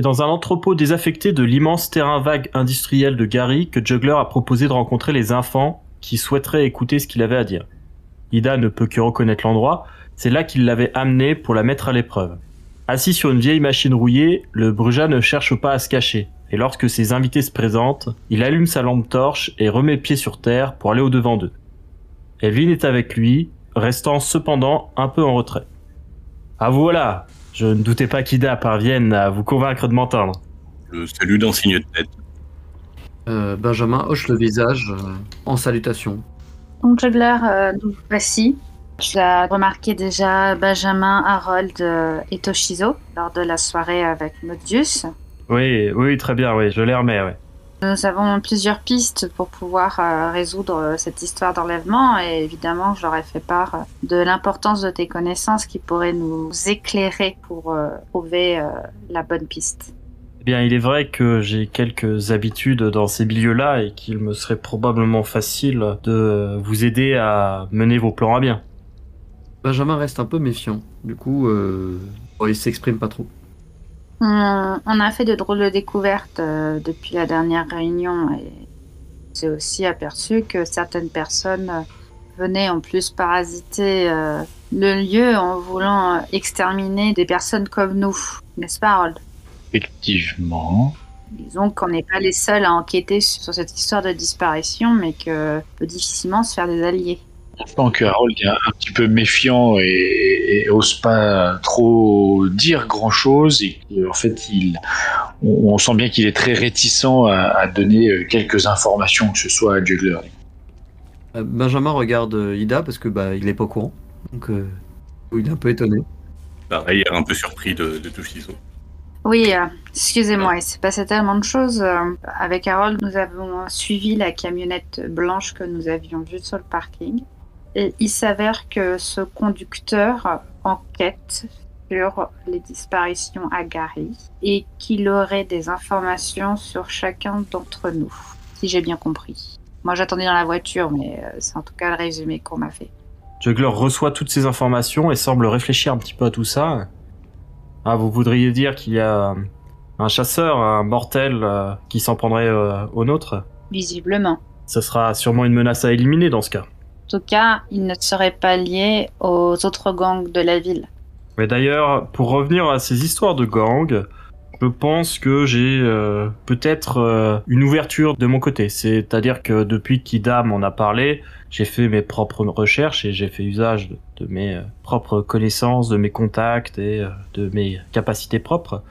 C'est dans un entrepôt désaffecté de l'immense terrain vague industriel de Gary que Juggler a proposé de rencontrer les enfants qui souhaiteraient écouter ce qu'il avait à dire. Ida ne peut que reconnaître l'endroit, c'est là qu'il l'avait amené pour la mettre à l'épreuve. Assis sur une vieille machine rouillée, le Bruja ne cherche pas à se cacher, et lorsque ses invités se présentent, il allume sa lampe torche et remet pied sur terre pour aller au-devant d'eux. Elvin est avec lui, restant cependant un peu en retrait. Ah voilà, je ne doutais pas qu'Ida parvienne à vous convaincre de m'entendre. Le salut d'un signe de tête. Euh, Benjamin hoche le visage euh, en salutation. Donc Juggler, euh, nous voici. Tu as remarqué déjà Benjamin, Harold euh, et Toshizo lors de la soirée avec Modius. Oui, oui, très bien, oui, je les remets, oui. Nous avons plusieurs pistes pour pouvoir euh, résoudre euh, cette histoire d'enlèvement et évidemment je leur ai fait part euh, de l'importance de tes connaissances qui pourraient nous éclairer pour euh, trouver euh, la bonne piste. Eh bien, il est vrai que j'ai quelques habitudes dans ces milieux-là et qu'il me serait probablement facile de vous aider à mener vos plans à bien. Benjamin reste un peu méfiant. Du coup, euh, bon, il s'exprime pas trop. On, on a fait de drôles de découvertes euh, depuis la dernière réunion et j'ai aussi aperçu que certaines personnes euh, venaient en plus parasiter euh, le lieu en voulant exterminer des personnes comme nous. N'est-ce pas, Harold? Effectivement. Disons qu'on n'est pas les seuls à enquêter sur cette histoire de disparition, mais que peut difficilement se faire des alliés. On sent que Harold est un petit peu méfiant et, et- et ose pas trop dire grand chose. Et et en fait, il, on, on sent bien qu'il est très réticent à, à donner euh, quelques informations, que ce soit à Juggler. Euh, Benjamin regarde euh, Ida parce que bah il est pas au courant. Donc euh, il est un peu étonné. Pareil, un peu surpris de, de Toshizo. Oui, euh, excusez-moi, il s'est passé tellement de choses. euh, avec Harold, nous avons suivi la camionnette blanche que nous avions vue sur le parking. Et il s'avère que ce conducteur enquête sur les disparitions à Gary et qu'il aurait des informations sur chacun d'entre nous, si j'ai bien compris. Moi j'attendais dans la voiture, mais euh, c'est en tout cas le résumé qu'on m'a fait. Juggler reçoit toutes ces informations et semble réfléchir un petit peu à tout ça. Ah, vous voudriez dire qu'il y a un chasseur, un mortel euh, qui s'en prendrait euh, au nôtre? Visiblement. Ce sera sûrement une menace à éliminer dans ce cas. En tout cas, il ne serait pas lié aux autres gangs de la ville. Mais d'ailleurs, pour revenir à ces histoires de gang, je pense que j'ai euh, peut-être euh, une ouverture de mon côté. C'est-à-dire que depuis qu'Ida m'en a parlé, j'ai fait mes propres recherches et j'ai fait usage de, mes euh, propres connaissances, de mes contacts et de mes capacités propres.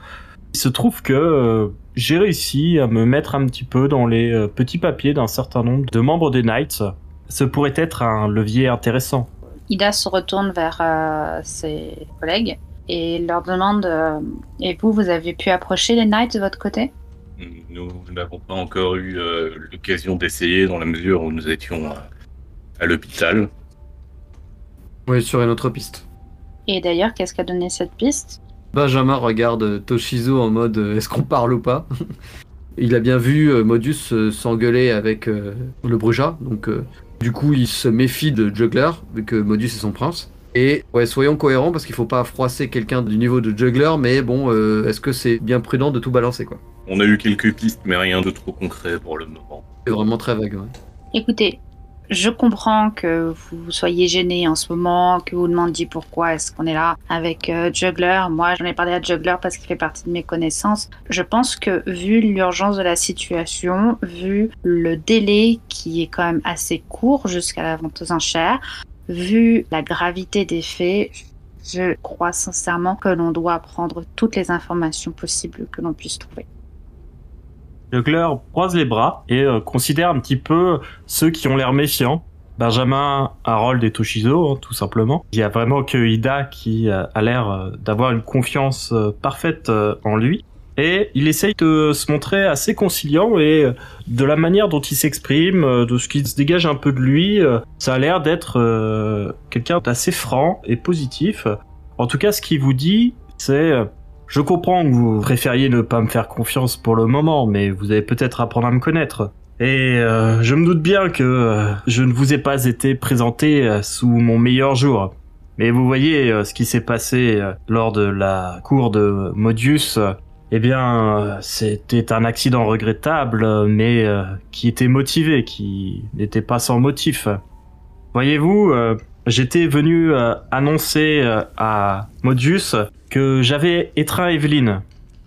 Il se trouve que j'ai réussi à me mettre un petit peu dans les petits papiers d'un certain nombre de membres des Knights. Ce pourrait être un levier intéressant. Ida se retourne vers euh, ses collègues et leur demande euh, Et vous, vous avez pu approcher les Knights de votre côté? Nous n'avons pas encore eu euh, l'occasion d'essayer dans la mesure où nous étions euh, à l'hôpital. Oui, sur une autre piste. Et d'ailleurs, qu'est-ce qu'a donné cette piste? Benjamin regarde Toshizo en mode euh, est-ce qu'on parle ou pas? Il a bien vu euh, Modus euh, s'engueuler avec euh, le Bruja, donc euh, du coup il se méfie de Juggler, vu que Modus est son prince. Et ouais, soyons cohérents parce qu'il faut pas froisser quelqu'un du niveau de Juggler, mais bon, euh, est-ce que c'est bien prudent de tout balancer quoi? On a eu quelques pistes, mais rien de trop concret pour le moment. C'est vraiment très vague. ouais. Écoutez, Je comprends que vous soyez gêné en ce moment, que vous demandiez pourquoi est-ce qu'on est là avec euh, Juggler. Moi, j'en ai parlé à Juggler parce qu'il fait partie de mes connaissances. Je pense que vu l'urgence de la situation, vu le délai qui est quand même assez court jusqu'à la vente aux enchères, vu la gravité des faits, Je crois sincèrement que l'on doit prendre toutes les informations possibles que l'on puisse trouver. Juggler croise les bras et euh, considère un petit peu ceux qui ont l'air méfiants. Benjamin, Harold et Toshizo, hein, tout simplement. Il y a vraiment que Ida qui euh, a l'air euh, d'avoir une confiance parfaite en lui. Et il essaye de se montrer assez conciliant et de la manière dont il s'exprime, de ce qui se dégage un peu de lui, ça a l'air d'être quelqu'un d'assez franc et positif. En tout cas, ce qu'il vous dit, c'est je comprends que vous préfériez ne pas me faire confiance pour le moment, mais vous allez peut-être apprendre à me connaître. Et euh, je me doute bien que euh, je ne vous ai pas été présenté euh, sous mon meilleur jour. Mais vous voyez ce qui s'est passé lors de la cour de Modius. eh bien, c'était un accident regrettable, mais qui était motivé, qui n'était pas sans motif. Voyez-vous, j'étais venu euh, annoncer euh, à Modius que j'avais étreint Evelyne.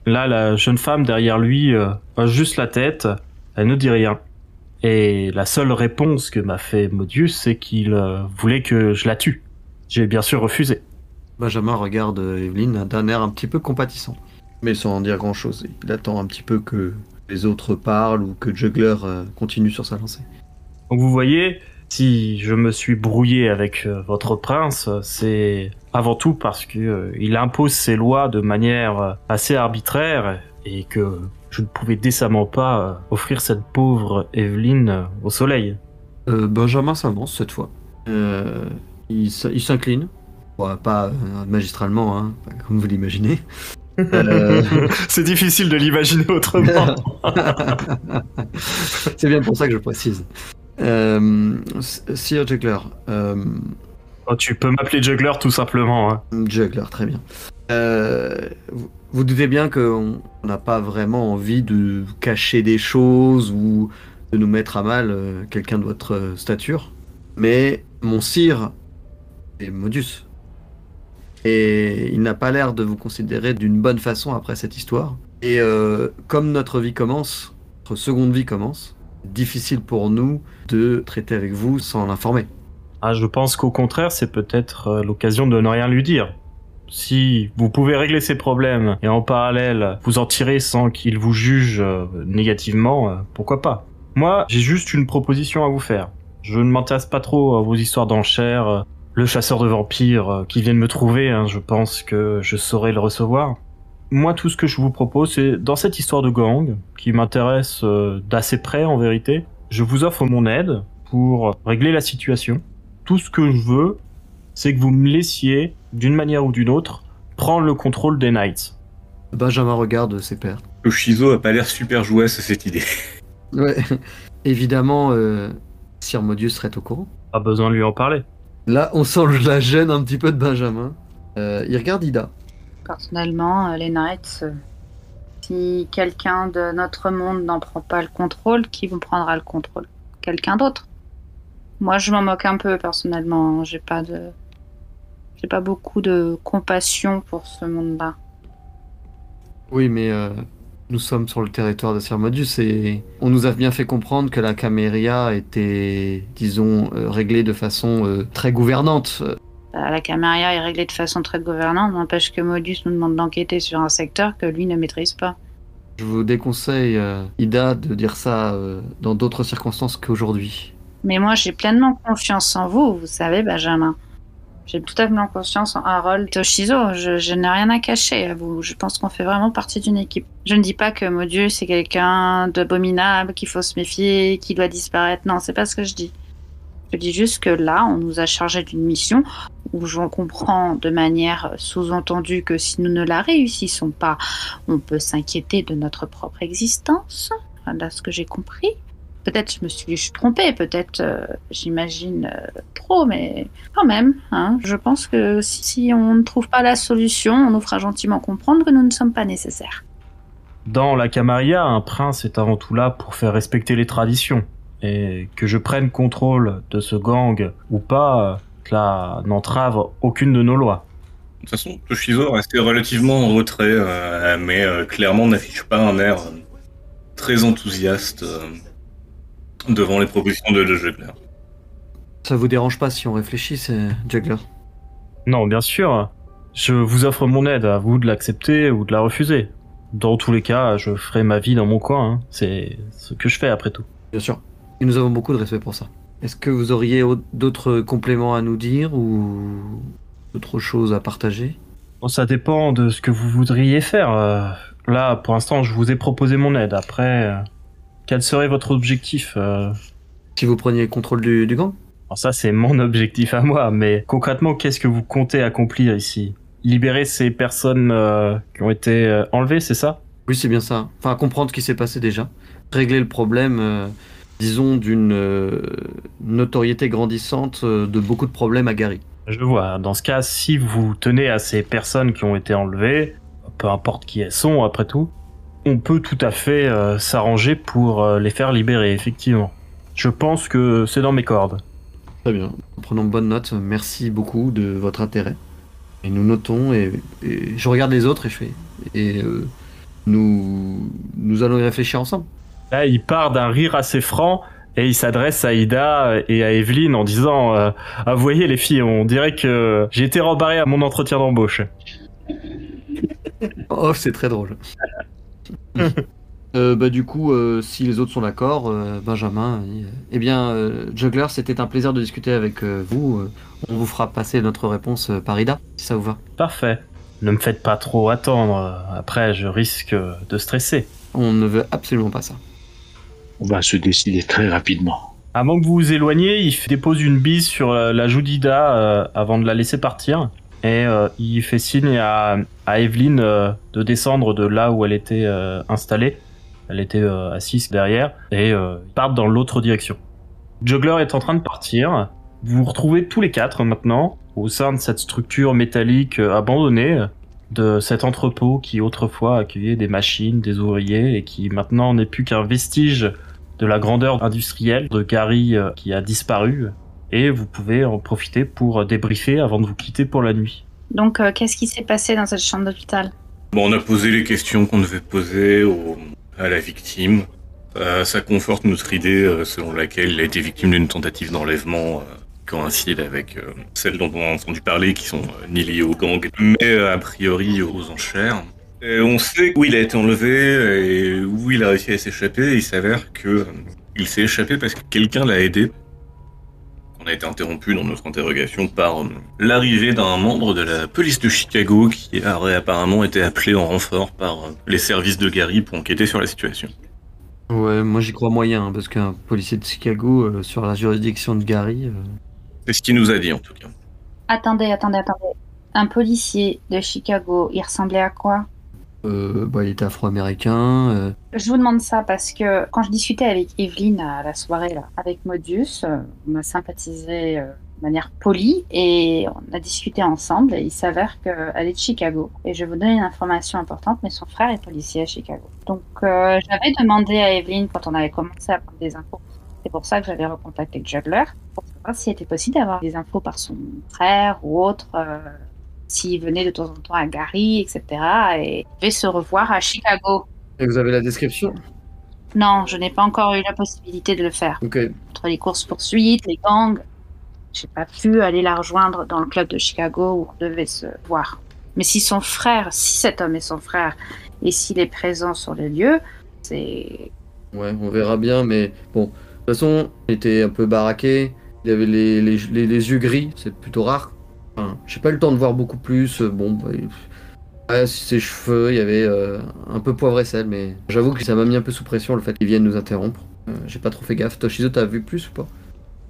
Là, la jeune femme derrière lui euh, a juste la tête, elle ne dit rien. Et la seule réponse que m'a fait Modius, c'est qu'il euh, voulait que je la tue. J'ai bien sûr refusé. Benjamin regarde Evelyne d'un air un petit peu compatissant. Mais sans en dire grand chose. Il attend un petit peu que les autres parlent ou que Juggler euh, continue sur sa lancée. Donc vous voyez, si je me suis brouillé avec euh, votre prince, c'est avant tout parce que euh, il impose ses lois de manière euh, assez arbitraire et que je ne pouvais décemment pas offrir cette pauvre Evelyne au soleil. Euh, Benjamin s'avance cette fois. Euh, il s'incline. Bon, pas magistralement, hein, comme vous l'imaginez. Euh, c'est difficile de l'imaginer autrement. C'est bien pour ça que je précise. Euh, Sir Juggler. euh, Oh, tu peux m'appeler Juggler tout simplement. hein. Juggler, très bien. Euh, vous, vous doutez bien qu'on on n'a pas vraiment envie de cacher des choses ou de nous mettre à mal euh, quelqu'un de votre stature. Mais mon sire est Modus. Et il n'a pas l'air de vous considérer d'une bonne façon après cette histoire. Et comme notre vie commence, notre seconde vie commence, difficile pour nous de traiter avec vous sans l'informer. Ah, je pense qu'au contraire, c'est peut-être euh, l'occasion de ne rien lui dire. Si vous pouvez régler ses problèmes et en parallèle vous en tirer sans qu'il vous juge euh, négativement, euh, pourquoi pas Moi, j'ai juste une proposition à vous faire. Je ne m'intéresse pas trop à vos histoires d'enchères. Le chasseur de vampires qui vient de me trouver, hein, je pense que je saurais le recevoir. Moi, tout ce que je vous propose, c'est dans cette histoire de gang, qui m'intéresse euh, d'assez près en vérité, je vous offre mon aide pour régler la situation tout ce que je veux, c'est que vous me laissiez, d'une manière ou d'une autre, prendre le contrôle des Knights. Benjamin regarde ses pères. Toshizo a pas l'air super joué à cette idée. Ouais. Évidemment, euh, Sir Modius serait au courant. Pas besoin de lui en parler. Là, on sent la gêne un petit peu de Benjamin. Euh, il regarde Ida. Personnellement, euh, les Knights, euh, si quelqu'un de notre monde n'en prend pas le contrôle, qui vous prendra le contrôle? Quelqu'un d'autre? Moi, je m'en moque un peu personnellement. hein. J'ai pas de, j'ai pas beaucoup de compassion pour ce monde-là. Oui, mais euh, nous sommes sur le territoire de Sir Modius et on nous a bien fait comprendre que la Caméria était, disons, réglée de façon très gouvernante. Euh, Bah, la Caméria est réglée de façon très gouvernante, n'empêche que Modus nous demande d'enquêter sur un secteur que lui ne maîtrise pas. Je vous déconseille, euh, Ida, de dire ça euh, dans d'autres circonstances qu'aujourd'hui. Mais moi, j'ai pleinement confiance en vous, vous savez, Benjamin. J'ai tout à fait confiance en Harold Toshizo. Je, je n'ai rien à cacher à vous. Je pense qu'on fait vraiment partie d'une équipe. Je ne dis pas que Modius est quelqu'un d'abominable, qu'il faut se méfier, qui doit disparaître. Non, c'est pas ce que je dis. Je dis juste que là, on nous a chargé d'une mission où j'en comprends de manière sous-entendue que si nous ne la réussissons pas, on peut s'inquiéter de notre propre existence. Voilà ce que j'ai compris. Peut-être je me suis trompée, peut-être euh, j'imagine euh, trop, mais quand même, hein, je pense que si, si on ne trouve pas la solution, on nous fera gentiment comprendre que nous ne sommes pas nécessaires. Dans la Camarilla, un prince est avant tout là pour faire respecter les traditions. Et que je prenne contrôle de ce gang ou pas, cela n'entrave aucune de nos lois. De toute façon, Toshizo restait relativement en retrait, euh, mais euh, clairement n'affiche pas un air euh, très enthousiaste euh, devant les propositions de, de Juggler. Ça vous dérange pas si on réfléchit, c'est Juggler? Non, bien sûr. Je vous offre mon aide, à vous de l'accepter ou de la refuser. Dans tous les cas, je ferai ma vie dans mon coin. hein. C'est ce que je fais après tout. Bien sûr. Et nous avons beaucoup de respect pour ça. Est-ce que vous auriez au- d'autres compléments à nous dire ou d'autres choses à partager? Bon, ça dépend de ce que vous voudriez faire. Euh, là, pour l'instant, je vous ai proposé mon aide. Après, euh, quel serait votre objectif euh? Si vous preniez le contrôle du, du gang Alors ça, c'est mon objectif à moi. Mais concrètement, qu'est-ce que vous comptez accomplir ici? Libérer ces personnes euh, qui ont été enlevées, c'est ça? Oui, c'est bien ça. Enfin, comprendre ce qui s'est passé déjà. Régler le problème, euh, disons, d'une euh, notoriété grandissante euh, de beaucoup de problèmes à Gary. Je vois. Dans ce cas, si vous tenez à ces personnes qui ont été enlevées, peu importe qui elles sont, après tout, on peut tout à fait euh, s'arranger pour euh, les faire libérer, effectivement. Je pense que c'est dans mes cordes. Très bien. Prenons bonne note. Merci beaucoup de votre intérêt. Et nous notons et, et je regarde les autres et je fais. Et euh, nous, nous allons y réfléchir ensemble. Là, il part d'un rire assez franc et il s'adresse à Ida et à Evelyne en disant euh, Ah, vous voyez, les filles, on dirait que j'ai été rembarré à mon entretien d'embauche. Oh, c'est très drôle. Euh, bah, du coup, euh, si les autres sont d'accord, Benjamin, eh bien, Juggler, c'était un plaisir de discuter avec vous. On vous fera passer notre réponse par Ida, si ça vous va. Parfait. Ne me faites pas trop attendre. Après, je risque de stresser. On ne veut absolument pas ça. On va se décider très rapidement. Avant que vous vous éloigniez, il dépose une bise sur euh, la joue d'Ida euh, avant de la laisser partir. Et euh, il fait signe à, à Evelyne euh, de descendre de là où elle était installée. Elle était assise derrière. Et ils partent dans l'autre direction. Juggler est en train de partir. Vous vous retrouvez tous les quatre maintenant au sein de cette structure métallique abandonnée de cet entrepôt qui autrefois accueillait des machines, des ouvriers et qui maintenant n'est plus qu'un vestige de la grandeur industrielle de Gary euh, qui a disparu. Et vous pouvez en profiter pour débriefer avant de vous quitter pour la nuit. Donc, euh, qu'est-ce qui s'est passé dans cette chambre d'hôpital? Bon, on a posé les questions qu'on devait poser au- à la victime. Euh, ça conforte notre idée euh, selon laquelle il a été victime d'une tentative d'enlèvement euh, coïncide avec euh, celle dont on a entendu parler, qui sont euh, ni liées au gang, mais euh, a priori aux enchères. On sait où il a été enlevé et où il a réussi à s'échapper. Il s'avère que il s'est échappé parce que quelqu'un l'a aidé. On a été interrompu dans notre interrogation par l'arrivée d'un membre de la police de Chicago qui aurait apparemment été appelé en renfort par les services de Gary pour enquêter sur la situation. Ouais, moi j'y crois moyen, hein, parce qu'un policier de Chicago sur la juridiction de Gary. C'est ce qu'il nous a dit en tout cas. Attendez, attendez, attendez. Un policier de Chicago, il ressemblait à quoi? Euh, bah, il était afro-américain. euh, Je vous demande ça parce que quand je discutais avec Evelyne à la soirée là, avec Modius, euh, on m'a sympathisé euh, de manière polie et on a discuté ensemble et il s'avère qu'elle est de Chicago. Et je vais vous donner une information importante, mais son frère est policier à Chicago. Donc euh, j'avais demandé à Evelyne quand on avait commencé à prendre des infos. C'est pour ça que j'avais recontacté Juggler pour savoir s'il était possible d'avoir des infos par son frère ou autre. euh, s'il venait de temps en temps à Gary, etc. Et devait se revoir à Chicago. Et vous avez la description? Non, je n'ai pas encore eu la possibilité de le faire. Ok. Entre les courses-poursuites, les gangs, j'ai pas pu aller la rejoindre dans le club de Chicago où on devait se voir. Mais si son frère, si cet homme est son frère, et s'il est présent sur les lieux, c'est... Ouais, on verra bien, mais bon. De toute façon, il était un peu baraqué. Il avait les, les, les- les yeux gris, c'est plutôt rare. Enfin, j'ai pas eu le temps de voir beaucoup plus. euh, Bon, bah, il- ouais, ses cheveux, il y avait euh, un peu poivre et sel, mais j'avoue que ça m'a mis un peu sous pression le fait qu'ils viennent nous interrompre. Euh, j'ai pas trop fait gaffe. Toshizo, t'as vu plus ou pas?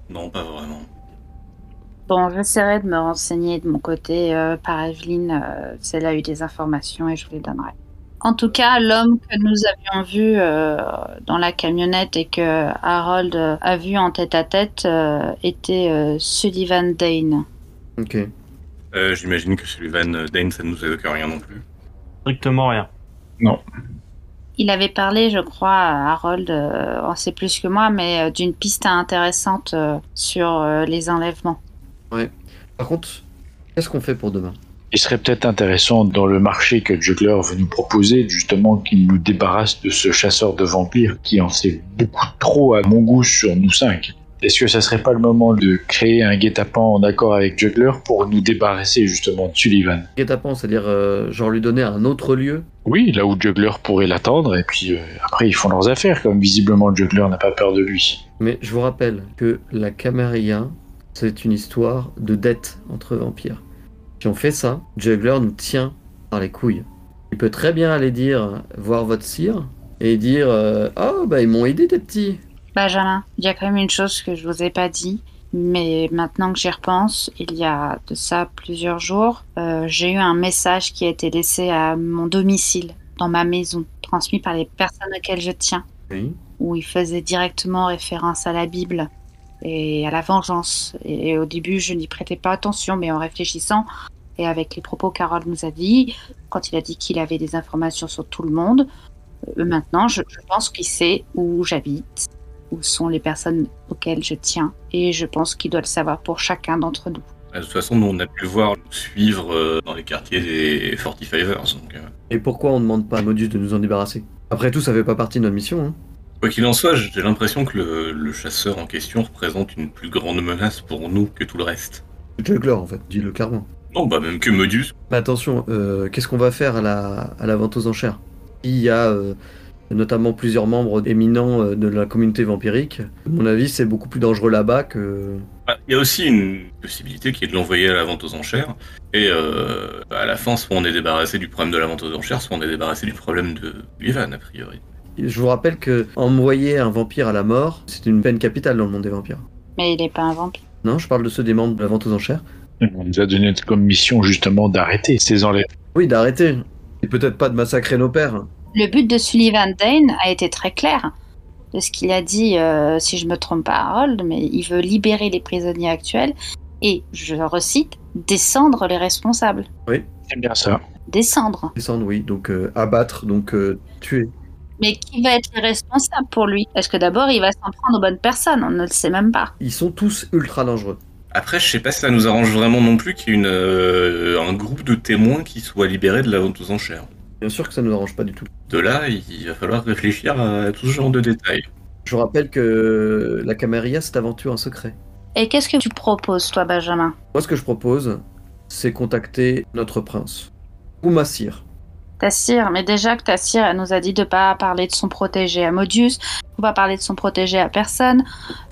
Non, pas vraiment. Bon, j'essaierai de me renseigner de mon côté euh, par Evelyne, euh, si elle a eu des informations et je vous les donnerai. En tout cas, l'homme que nous avions vu euh, dans la camionnette et que Harold a vu en tête-à-tête euh, était euh, Sullivan Dane. Ok. Euh, J'imagine que Sullivan Dane, ça ne nous évoque rien non plus. Strictement rien. Il avait parlé, je crois, à Harold, euh, on sait plus que moi, mais euh, d'une piste intéressante euh, sur euh, les enlèvements. Par contre, qu'est-ce qu'on fait pour demain? Il serait peut-être intéressant dans le marché que Juggler veut nous proposer, justement, qu'il nous débarrasse de ce chasseur de vampires qui en sait beaucoup trop à mon goût sur nous cinq. Est-ce que ça serait pas le moment de créer un guet-apens en accord avec Juggler pour nous débarrasser justement de Sullivan? Guet-apens, c'est-à-dire euh, genre lui donner un autre lieu? Oui, là où Juggler pourrait l'attendre, et puis euh, après ils font leurs affaires, comme visiblement Juggler n'a pas peur de lui. Mais je vous rappelle que la Camarilla, c'est une histoire de dette entre vampires. Si on fait ça, Juggler nous tient par les couilles. Il peut très bien aller dire voir votre sire et dire euh, oh bah ils m'ont aidé tes petits. Benjamin, il y a quand même une chose que je vous ai pas dit, mais maintenant que j'y repense, il y a de ça plusieurs jours, euh, j'ai eu un message qui a été laissé à mon domicile, dans ma maison, transmis par les personnes auxquelles je tiens, Oui. où il faisait directement référence à la Bible et à la vengeance. Et au début, je n'y prêtais pas attention, mais en réfléchissant et avec les propos qu'Harold nous a dit, quand il a dit qu'il avait des informations sur tout le monde, euh, maintenant, je, je pense qu'il sait où j'habite, où sont les personnes auxquelles je tiens, et je pense qu'il doit le savoir pour chacun d'entre nous. De toute façon, nous, on a pu le voir nous suivre euh, dans les quartiers des 45ers. Donc, euh, Et pourquoi on ne demande pas à Modus de nous en débarrasser? Après tout, ça fait pas partie de notre mission. Hein. Quoi qu'il en soit, j'ai l'impression que le, le chasseur en question représente une plus grande menace pour nous que tout le reste. Juggler en fait, dis-le clairement. Non, bah même que Modus. Mais attention, euh, qu'est-ce qu'on va faire à la, à la vente aux enchères? Il y a euh, notamment plusieurs membres éminents euh, de la communauté vampirique. À mon avis, c'est beaucoup plus dangereux là-bas que... Ah, Il y a aussi une possibilité qui est de l'envoyer à la vente aux enchères. Et euh, à la fin, soit on est débarrassé du problème de la vente aux enchères, soit on est débarrassé du problème de Ivan, a priori. Je vous rappelle que envoyer un vampire à la mort, c'est une peine capitale dans le monde des vampires. Mais il n'est pas un vampire. Non, je parle de ceux des membres de la vente aux enchères. On nous a donné comme mission justement d'arrêter ces enlèvements. Oui, d'arrêter. Et peut-être pas de massacrer nos pères. Le but de Sullivan Dane a été très clair de ce qu'il a dit, euh, si je me trompe pas, Harold, mais il veut libérer les prisonniers actuels et, je recite, descendre les responsables. C'est bien ça. Descendre. Descendre, oui. Donc euh, abattre, donc euh, tuer. Mais qui va être le responsable pour lui? Est-ce que d'abord il va s'en prendre aux bonnes personnes? On ne le sait même pas. Ils sont tous ultra dangereux. Après, je sais pas si ça nous arrange vraiment non plus qu'il y ait une, euh, un groupe de témoins qui soit libéré de la vente aux enchères. Bien sûr que ça ne nous arrange pas du tout. De là, il va falloir réfléchir à tout ce genre de détails. Je rappelle que la Camarilla, c'est aventure en secret. Et qu'est-ce que tu proposes, toi, Benjamin? Moi, ce que je propose, c'est contacter notre prince. Ou ma sire. Tassir, mais déjà que Tassir, elle nous a dit de pas parler de son protégé à Modius, faut pas parler de son protégé à personne.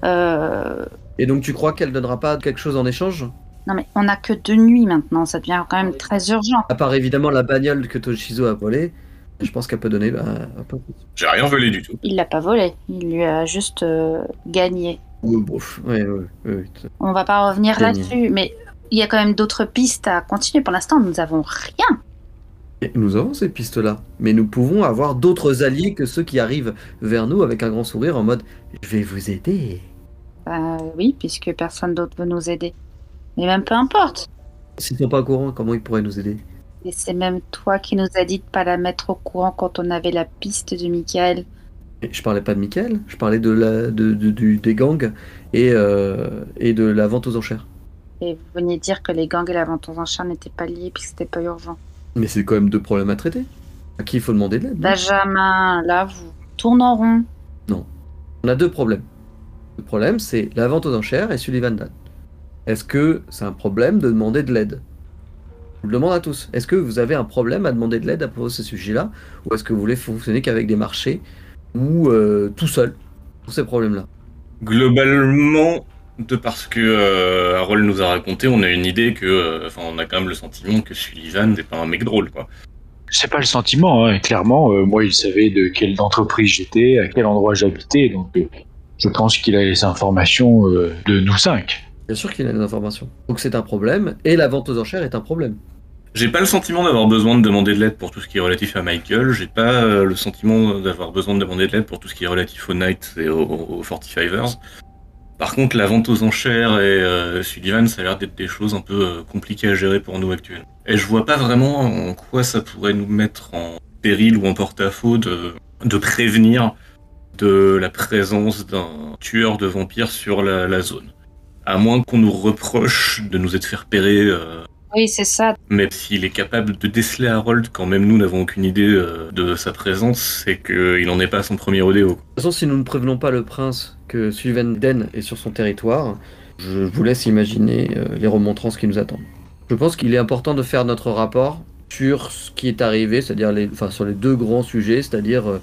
Euh... Et donc, tu crois qu'elle donnera pas quelque chose en échange? Non mais on a que deux nuits maintenant, ça devient quand même très urgent. À part évidemment la bagnole que Toshizo a volée, je pense qu'elle peut donner bah, un peu plus. J'ai rien volé du tout. Il l'a pas volé, il lui a juste euh, gagné. Oui, bon, ouais, ouais. On va pas revenir là-dessus, mais il y a quand même d'autres pistes à continuer. Pour l'instant, nous avons rien. Et nous avons ces pistes-là, mais nous pouvons avoir d'autres alliés que ceux qui arrivent vers nous avec un grand sourire en mode Je vais vous aider. Bah oui, puisque personne d'autre veut nous aider. Mais même peu importe. S'ils sont pas au courant, comment ils pourraient nous aider? Et c'est même toi qui nous as dit de pas la mettre au courant quand on avait la piste de Michael. Et Je parlais pas de Michael, je parlais de la, de, des gangs et, euh, et de la vente aux enchères. Et vous veniez dire que les gangs et la vente aux enchères n'étaient pas liés puisque c'était pas urgent. Mais c'est quand même deux problèmes à traiter. À qui il faut demander de l'aide non Benjamin, là, vous tournez en rond. On a deux problèmes. Le problème, c'est la vente aux enchères et Sullivan Dan. Est-ce que c'est un problème de demander de l'aide? Je vous le demande à tous. Est-ce que vous avez un problème à demander de l'aide à propos de ce sujet-là? Ou est-ce que vous voulez fonctionner qu'avec des marchés ou euh, tout seul pour ces problèmes-là? Globalement, de parce que euh, Harold nous a raconté, on a une idée que, euh, enfin, on a quand même le sentiment que Sullivan n'est pas un mec drôle, quoi. C'est pas le sentiment, hein. clairement. euh, moi, il savait de quelle entreprise j'étais, à quel endroit j'habitais, donc euh, je pense qu'il a les informations euh, de nous cinq. Bien sûr qu'il a des informations. Donc c'est un problème, et la vente aux enchères est un problème. J'ai pas le sentiment d'avoir besoin de demander de l'aide pour tout ce qui est relatif à Michael. J'ai pas euh, le sentiment d'avoir besoin de demander de l'aide pour tout ce qui est relatif aux Knights et aux, aux 45ers. Par contre, la vente aux enchères et euh, Sullivan, ça a l'air d'être des choses un peu euh, compliquées à gérer pour nous actuellement. Et je vois pas vraiment en quoi ça pourrait nous mettre en péril ou en porte-à-faux de, de prévenir de la présence d'un tueur de vampires sur la, la zone. À moins qu'on nous reproche de nous être fait repérer euh, Oui, c'est ça. Mais s'il est capable de déceler Harold quand même nous n'avons aucune idée euh, de sa présence, c'est qu'il n'en est pas à son premier rodéo. De toute façon, si nous ne prévenons pas le prince que Sullivan Den est sur son territoire, je vous laisse imaginer euh, les remontrances qui nous attendent. Je pense qu'il est important de faire notre rapport sur ce qui est arrivé, c'est-à-dire les, enfin, sur les deux grands sujets, c'est-à-dire euh,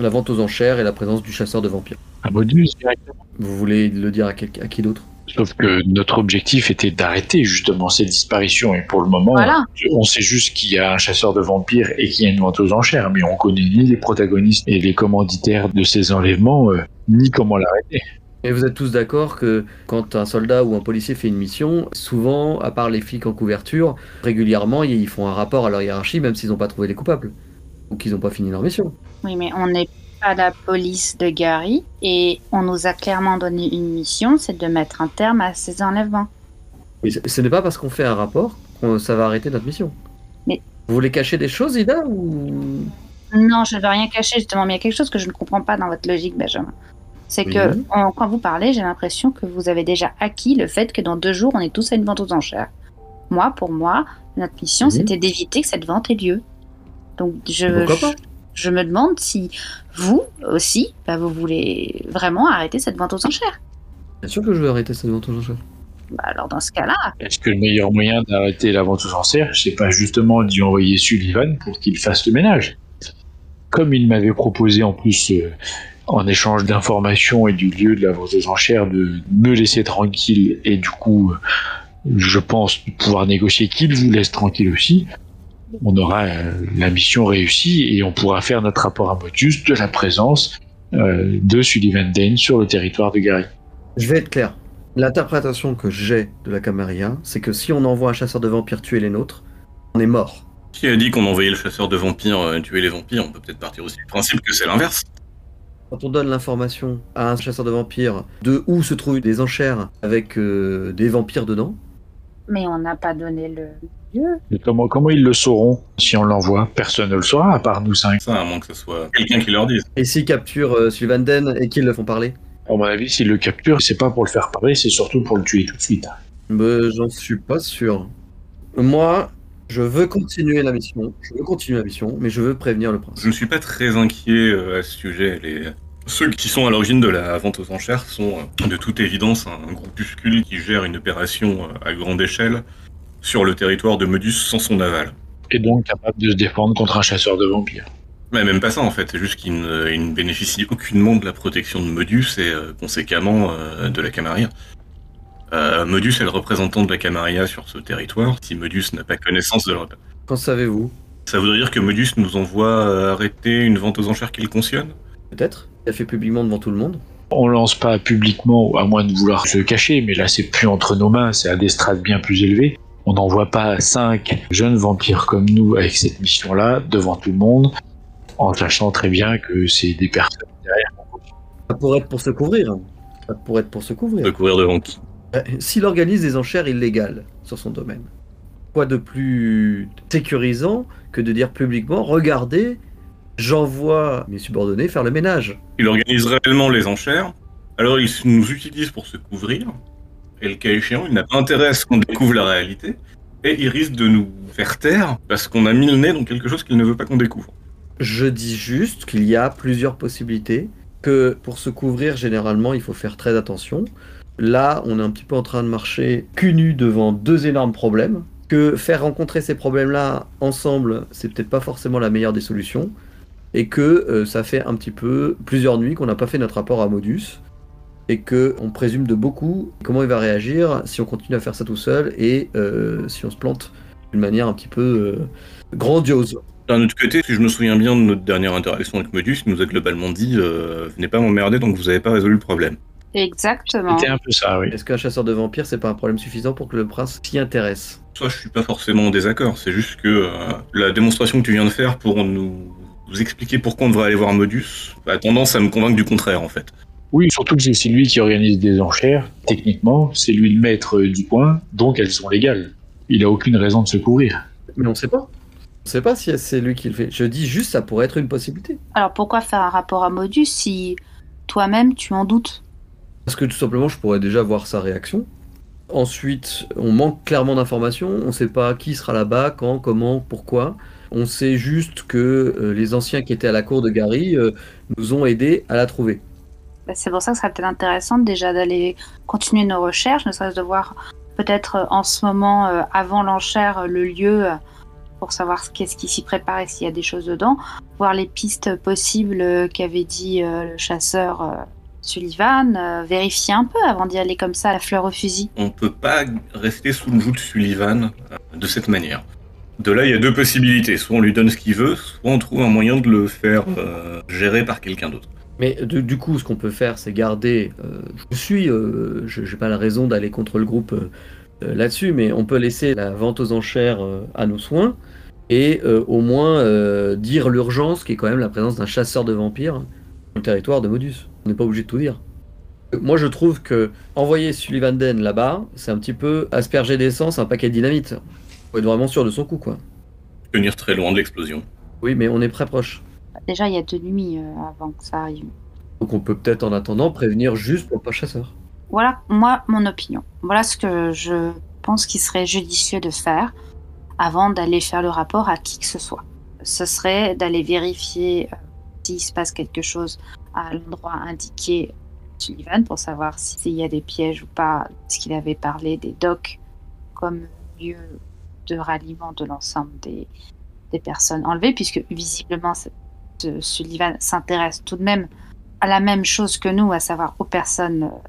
la vente aux enchères et la présence du chasseur de vampires. Un modus directement. Vous voulez le dire à, quel- à qui d'autre? Sauf que notre objectif était d'arrêter justement cette disparition. Et pour le moment, Voilà. on sait juste qu'il y a un chasseur de vampires et qu'il y a une vente aux enchères, mais on connaît ni les protagonistes et les commanditaires de ces enlèvements, euh, ni comment l'arrêter. Et vous êtes tous d'accord que quand un soldat ou un policier fait une mission, souvent, à part les flics en couverture, régulièrement, ils font un rapport à leur hiérarchie, même s'ils n'ont pas trouvé les coupables. Ou qu'ils n'ont pas fini leur mission. Oui, mais on n'est pas la police de Gary et on nous a clairement donné une mission, c'est de mettre un terme à ces enlèvements. Mais ce n'est pas parce qu'on fait un rapport que ça va arrêter notre mission. Mais- Vous voulez cacher des choses, Ida ou... Non, je ne veux rien cacher justement, mais il y a quelque chose que je ne comprends pas dans votre logique, Benjamin. C'est que en- quand vous parlez, j'ai l'impression que vous avez déjà acquis le fait que dans deux jours, on est tous à une vente aux enchères. Moi, pour moi, notre mission, c'était d'éviter que cette vente ait lieu. Donc, je, Pourquoi je, pas? Je me demande si vous aussi, bah, vous voulez vraiment arrêter cette vente aux enchères. Bien sûr que je veux arrêter cette vente aux enchères. Bah, alors, dans ce cas-là, Est-ce que le meilleur moyen d'arrêter la vente aux enchères, c'est pas justement d'y envoyer Sullivan pour qu'il fasse le ménage? Comme il m'avait proposé en plus, euh, en échange d'informations et du lieu de la vente aux enchères, de me laisser tranquille et du coup, euh, je pense pouvoir négocier qu'il vous laisse tranquille aussi, on aura euh, la mission réussie et on pourra faire notre rapport à Motus de la présence euh, de Sullivan Dane sur le territoire de Gary. Je vais être clair. L'interprétation que j'ai de la Camarilla, c'est que si on envoie un chasseur de vampires tuer les nôtres, on est mort. Qui a dit qu'on envoyait le chasseur de vampires euh, tuer les vampires? On peut peut-être partir aussi du principe que c'est l'inverse. Quand on donne l'information à un chasseur de vampires de où se trouvent des enchères avec euh, des vampires dedans, mais on n'a pas donné le. Et comment, comment ils le sauront si on l'envoie? Personne ne le saura à part nous cinq. Ça, à moins que ce soit quelqu'un qui leur dise. et s'ils capturent euh, Sylvan Den et qu'ils le font parler, À mon avis, s'ils le capturent, c'est pas pour le faire parler, c'est surtout pour le tuer tout de suite. ben, j'en suis pas sûr. Moi, je veux continuer la mission, je veux continuer la mission, mais je veux prévenir le prince. Je ne suis pas très inquiet euh, à ce sujet. Les... Ceux qui sont à l'origine de la vente aux enchères sont euh, de toute évidence un groupuscule qui gère une opération euh, à grande échelle sur le territoire de Modus sans son aval. Et donc capable de se défendre contre un chasseur de vampires. Mais même pas ça en fait, c'est juste qu'il ne, il ne bénéficie aucunement de la protection de Modus et euh, conséquemment euh, de la Camarilla. Euh, Modus est le représentant de la Camarilla sur ce territoire. Si Modus n'a pas connaissance de leur... Qu'en savez-vous? Ça voudrait dire que Modus nous envoie arrêter une vente aux enchères qu'il cautionne Peut-être Il a fait publiquement devant tout le monde. On lance pas publiquement, à moins de vouloir se cacher, mais là c'est plus entre nos mains, c'est à des strates bien plus élevées. On n'envoie pas cinq jeunes vampires comme nous avec cette mission-là devant tout le monde, en sachant très bien que c'est des personnes derrière. Ça pourrait être pour se couvrir. hein. Ça pourrait être pour se couvrir. De courir devant qui Euh, S'il organise des enchères illégales sur son domaine, quoi de plus sécurisant que de dire publiquement regardez, j'envoie mes subordonnés faire le ménage Il organise réellement les enchères, alors il nous utilise pour se couvrir, et le cas échéant, il n'a pas intérêt à ce qu'on découvre la réalité, et il risque de nous faire taire parce qu'on a mis le nez dans quelque chose qu'il ne veut pas qu'on découvre. Je dis juste qu'il y a plusieurs possibilités, que pour se couvrir, généralement, il faut faire très attention. Là, on est un petit peu en train de marcher cul nu devant deux énormes problèmes. Que faire rencontrer ces problèmes-là ensemble, c'est peut-être pas forcément la meilleure des solutions. Et que euh, ça fait un petit peu plusieurs nuits qu'on n'a pas fait notre rapport à Modus. Et que on présume de beaucoup comment il va réagir si on continue à faire ça tout seul et euh, si on se plante d'une manière un petit peu euh, grandiose. D'un autre côté, si je me souviens bien de notre dernière interaction avec Modus, il nous a globalement dit euh, Venez pas m'emmerder donc vous n'avez pas résolu le problème. Exactement. C'était un peu ça, oui. Est-ce qu'un chasseur de vampires, c'est pas un problème suffisant pour que le prince s'y intéresse? Ça, je suis pas forcément en désaccord, c'est juste que euh, la démonstration que tu viens de faire pour nous, nous expliquer pourquoi on devrait aller voir Modus a tendance à me convaincre du contraire en fait. Oui, surtout que c'est lui qui organise des enchères. Techniquement, c'est lui le maître du coin, donc elles sont légales. Il a aucune raison de se couvrir. Mais on sait pas. On sait pas si c'est lui qui le fait. Je dis juste, ça pourrait être une possibilité. Alors pourquoi faire un rapport à Modus si toi-même tu en doutes? Parce que tout simplement, je pourrais déjà voir sa réaction. Ensuite, on manque clairement d'informations. On ne sait pas qui sera là-bas, quand, comment, pourquoi. On sait juste que euh, les anciens qui étaient à la cour de Gary euh, nous ont aidés à la trouver. Bah, c'est pour ça que ça serait peut-être intéressant déjà d'aller continuer nos recherches, ne serait-ce de voir peut-être euh, en ce moment, euh, avant l'enchère, le lieu euh, pour savoir ce- qu'est-ce qui s'y prépare et s'il y a des choses dedans, voir les pistes possibles euh, qu'avait dit euh, le chasseur euh, Sullivan, euh, vérifier un peu avant d'y aller comme ça à la fleur au fusil. On peut pas rester sous le joug de Sullivan euh, de cette manière. De là, il y a deux possibilités. Soit on lui donne ce qu'il veut, soit on trouve un moyen de le faire euh, gérer par quelqu'un d'autre. Mais du, du coup, ce qu'on peut faire, c'est garder. euh, je suis, euh, je n'ai pas la raison d'aller contre le groupe euh, là-dessus, mais on peut laisser la vente aux enchères à nos soins et au moins dire l'urgence qui est quand même la présence d'un chasseur de vampires sur le territoire de Modus. On n'est pas obligé de tout dire. Moi, je trouve que envoyer Sullivan Den là-bas, c'est un petit peu asperger d'essence un paquet de dynamite. Faut être vraiment sûr de son coup, quoi. Tenir très loin de l'explosion. Oui, mais on est très proche. Déjà, il y a deux nuits euh, avant que ça arrive. Donc on peut peut-être en attendant prévenir juste pour pas chasseur. Voilà, moi, mon opinion. Voilà ce que je pense qu'il serait judicieux de faire avant d'aller faire le rapport à qui que ce soit. Ce serait d'aller vérifier euh, s'il se passe quelque chose à l'endroit indiqué Sullivan pour savoir s'il y a des pièges ou pas, ce qu'il avait parlé des docks comme lieu de ralliement de l'ensemble des, des personnes enlevées, puisque visiblement Sullivan s'intéresse tout de même à la même chose que nous, à savoir aux personnes euh,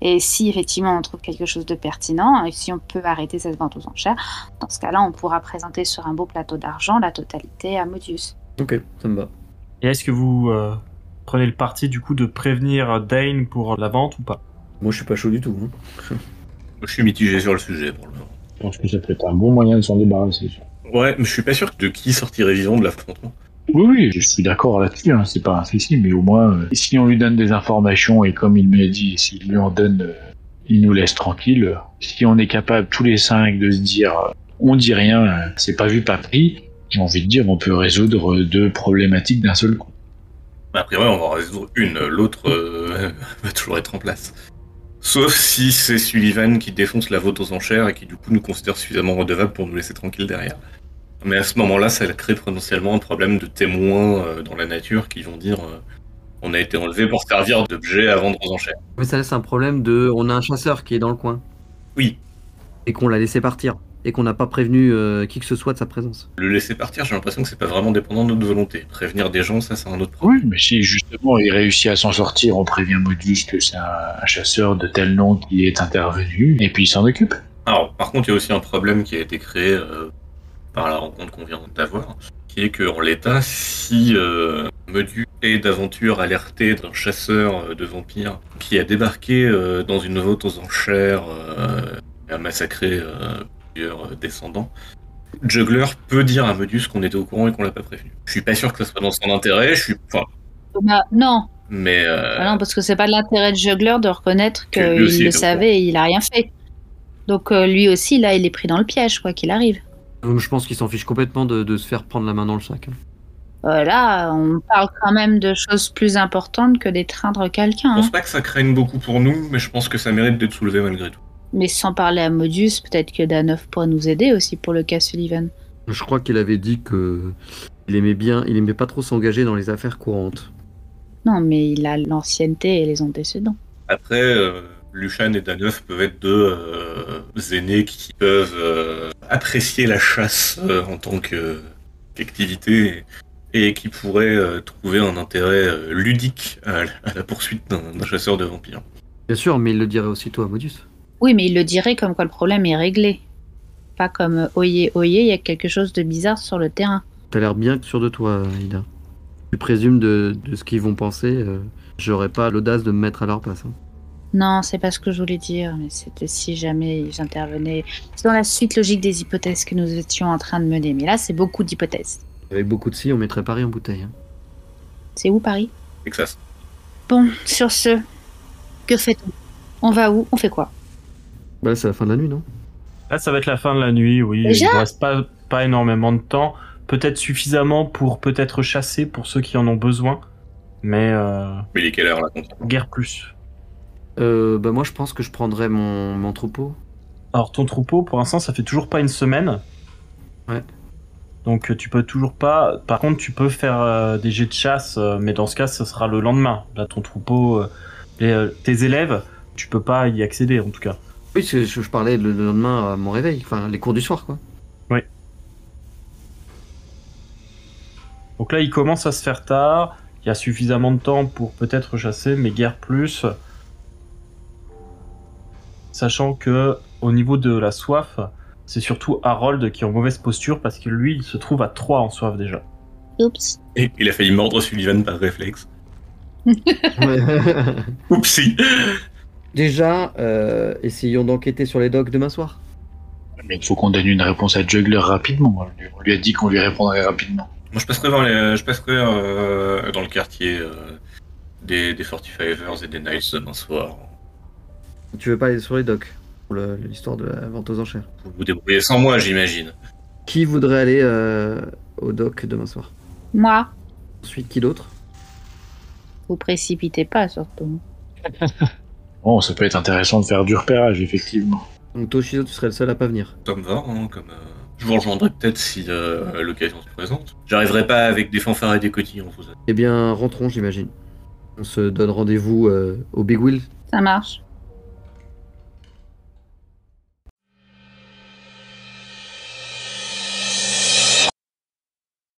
et si effectivement on trouve quelque chose de pertinent, et si on peut arrêter cette vente aux enchères, dans ce cas-là, on pourra présenter sur un beau plateau d'argent la totalité à Modius. Ok, ça me va. Et est-ce que vous euh, prenez le parti du coup de prévenir Dane pour la vente ou pas? Moi je suis pas chaud du tout. hein. Je suis mitigé sur le sujet pour le moment. Je pense que ça peut être un bon moyen de s'en débarrasser. Ouais, mais je suis pas sûr de qui sortirait vivant de l'affrontement. Oui, oui, je suis d'accord là-dessus, hein, c'est pas un souci, mais au moins, euh, si on lui donne des informations, et comme il me l'a dit, s'il lui en donne, euh, il nous laisse tranquille. Si on est capable, tous les cinq, de se dire, euh, on dit rien, c'est pas vu, pas pris, j'ai envie de dire, on peut résoudre deux problématiques d'un seul coup. Après, ouais, on va en résoudre une. L'autre va toujours être en place. Sauf si c'est Sullivan qui défonce la vote aux enchères et qui du coup nous considère suffisamment redevables pour nous laisser tranquilles derrière. Mais à ce moment-là, ça crée potentiellement un problème de témoins euh, dans la nature qui vont dire euh, on a été enlevé pour servir d'objet à vendre aux enchères. Mais ça laisse un problème de. On a un chasseur qui est dans le coin. Oui. Et qu'on l'a laissé partir. Et qu'on n'a pas prévenu euh, qui que ce soit de sa présence. Le laisser partir, j'ai l'impression que c'est pas vraiment dépendant de notre volonté. Prévenir des gens, ça c'est un autre problème. Oui, mais si justement il réussit à s'en sortir, on prévient Modus que c'est un, un chasseur de tel nom qui est intervenu, et puis il s'en occupe. Alors, par contre, il y a aussi un problème qui a été créé euh, par la rencontre qu'on vient d'avoir, qui est qu'en l'état, si euh, Medu est d'aventure alerté d'un chasseur euh, de vampires qui a débarqué euh, dans une vote aux enchères euh, et a massacré plusieurs descendants, Juggler peut dire à Medus qu'on était au courant et qu'on l'a pas prévenu. Je suis pas sûr que ça soit dans son intérêt, je suis enfin, Bah, non, mais Bah non, parce que c'est pas de l'intérêt de Juggler de reconnaître Que qu'il le savait et il a rien fait. Donc lui aussi, là, il est pris dans le piège, quoi qu'il arrive. Donc, je pense qu'il s'en fiche complètement de, de se faire prendre la main dans le sac. hein. Euh, là, on parle quand même de choses plus importantes que d'étreindre quelqu'un. je pense hein. pas que ça craigne beaucoup pour nous, mais je pense que ça mérite d'être soulevé malgré tout. Mais sans parler à Modus, peut-être que Danov pourrait nous aider aussi pour le cas Sullivan. Je crois qu'il avait dit que. Il aimait bien. Il aimait pas trop s'engager dans les affaires courantes. Non, mais il a l'ancienneté et les antécédents. Après, euh, Luchan et Daneuf peuvent être deux euh, aînés qui peuvent euh, apprécier la chasse euh, en tant qu'activité et, et qui pourraient euh, trouver un intérêt euh, ludique à, à la poursuite d'un chasseur de vampires. Bien sûr, mais il le dirait aussitôt à Modus. Oui, mais il le dirait comme quoi le problème est réglé. Pas comme oyez, oyez, il y a quelque chose de bizarre sur le terrain. T'as l'air bien sûr de toi, Ida. Tu présumes de, de ce qu'ils vont penser. euh, J'aurais pas l'audace de me mettre à leur place. hein. Non, c'est pas ce que je voulais dire, mais c'était si jamais j'intervenais. C'est dans la suite logique des hypothèses que nous étions en train de mener. Mais là, c'est beaucoup d'hypothèses. Avec beaucoup de si, on mettrait Paris en bouteille. hein. C'est où Paris? Texas. Bon, sur ce, que fait-on? On va où? On fait quoi? Bah là, c'est la fin de la nuit, non? Là, ça va être la fin de la nuit, oui. Déjà? Il ne reste pas, pas énormément de temps. Peut-être suffisamment pour peut-être chasser pour ceux qui en ont besoin. Mais euh, Mais il est quelle heure là contre guère plus. Euh, bah moi je pense que je prendrais mon, mon troupeau. Alors ton troupeau, pour l'instant, ça fait toujours pas une semaine. Ouais. Donc euh, tu peux toujours pas. Par contre, tu peux faire euh, des jets de chasse, euh, mais dans ce cas, ce sera le lendemain. Là, ton troupeau, les, tes élèves, tu peux pas y accéder en tout cas. Oui, c'est- je, je parlais le, le lendemain à mon réveil, enfin les cours du soir quoi. Donc là, il commence à se faire tard. Il y a suffisamment de temps pour peut-être chasser, mais guère plus. Sachant que au niveau de la soif, c'est surtout Harold qui est en mauvaise posture parce que lui, il se trouve à 3 en soif déjà. Oups. Et il a failli mordre Sullivan par réflexe. Oupsie Déjà, euh, essayons d'enquêter sur les docks demain soir. Mais il faut qu'on donne une réponse à Juggler rapidement. On lui- On lui a dit qu'on lui répondrait rapidement. Moi, je passerai dans, les, je passerai, euh, dans le quartier euh, des, des 45ers et des Knights demain soir. Tu veux pas aller sur les docks pour le- l'histoire de la vente aux enchères. Vous vous débrouillez sans moi, j'imagine. Qui voudrait aller euh, au dock demain soir? Moi, Ensuite, qui d'autre? Vous précipitez pas surtout. Bon, ça peut être intéressant de faire du repérage, effectivement. Donc Toshizo, tu serais le seul à pas venir. Ça me va, hein, comme, euh, je vous rejoindrai peut-être si euh, l'occasion se présente. J'arriverai pas avec des fanfares et des cotillons, vous Eh bien, rentrons, j'imagine. On se donne rendez-vous euh, au Big Wheel. ça marche.